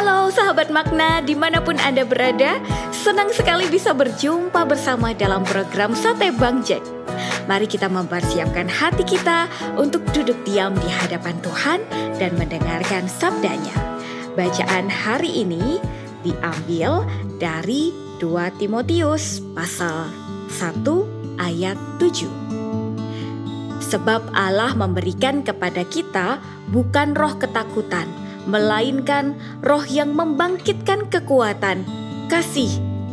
Halo sahabat makna di mana pun Anda berada Senang sekali bisa berjumpa bersama dalam program Sate Bang Jack. Mari kita mempersiapkan hati kita untuk duduk diam di hadapan Tuhan dan mendengarkan sabdanya. Bacaan hari ini diambil dari 2 Timotius pasal 1 ayat 7 Sebab Allah memberikan kepada kita bukan roh ketakutan, melainkan roh yang membangkitkan kekuatan, kasih,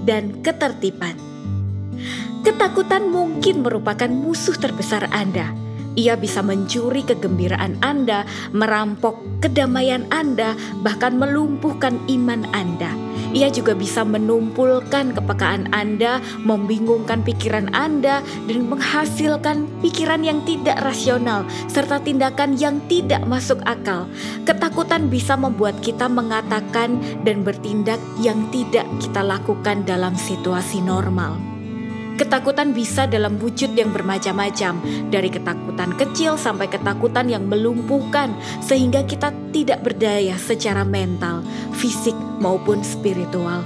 dan ketertiban. Ketakutan mungkin merupakan musuh terbesar Anda. Ia bisa mencuri kegembiraan Anda, merampok kedamaian Anda, bahkan melumpuhkan iman Anda. Ia juga bisa menumpulkan kepekaan Anda, membingungkan pikiran Anda, dan menghasilkan pikiran yang tidak rasional serta tindakan yang tidak masuk akal. Ketakutan bisa membuat kita mengatakan dan bertindak yang tidak kita lakukan dalam situasi normal. Ketakutan bisa dalam wujud yang bermacam-macam, dari ketakutan kecil sampai ketakutan yang melumpuhkan, sehingga kita tidak berdaya secara mental, fisik, maupun spiritual.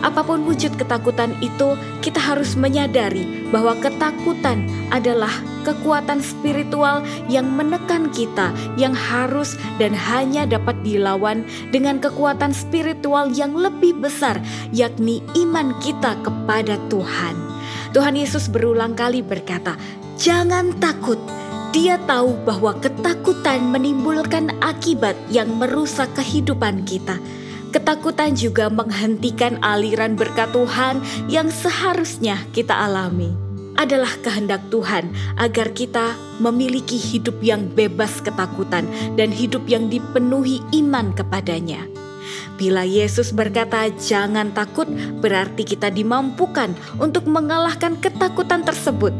Apa pun wujud ketakutan itu, kita harus menyadari bahwa ketakutan adalah kekuatan spiritual yang menekan kita, yang harus dan hanya dapat dilawan dengan kekuatan spiritual yang lebih besar, yakni iman kita kepada Tuhan. Tuhan Yesus berulang kali berkata, "Jangan takut." Dia tahu bahwa ketakutan menimbulkan akibat yang merusak kehidupan kita. Ketakutan juga menghentikan aliran berkat Tuhan yang seharusnya kita alami. Adalah kehendak Tuhan agar kita memiliki hidup yang bebas ketakutan dan hidup yang dipenuhi iman kepadanya. Bila Yesus berkata, "Jangan takut," berarti kita dimampukan untuk mengalahkan ketakutan tersebut.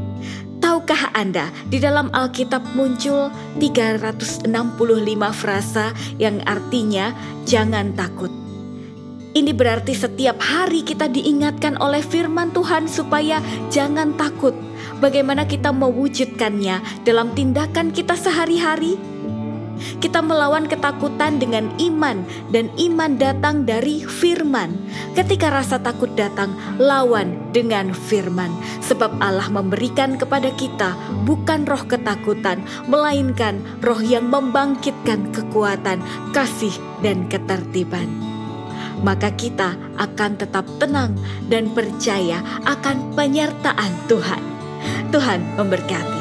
Tahukah Anda, di dalam Alkitab muncul 365 frasa yang artinya "jangan takut". Ini berarti setiap hari kita diingatkan oleh firman Tuhan supaya jangan takut. Bagaimana kita mewujudkannya dalam tindakan kita sehari-hari? Kita melawan ketakutan dengan iman, dan iman datang dari firman. Ketika rasa takut datang, lawan dengan firman, sebab Allah memberikan kepada kita bukan roh ketakutan, melainkan roh yang membangkitkan kekuatan, kasih, dan ketertiban. Maka kita akan tetap tenang dan percaya akan penyertaan Tuhan. Tuhan memberkati.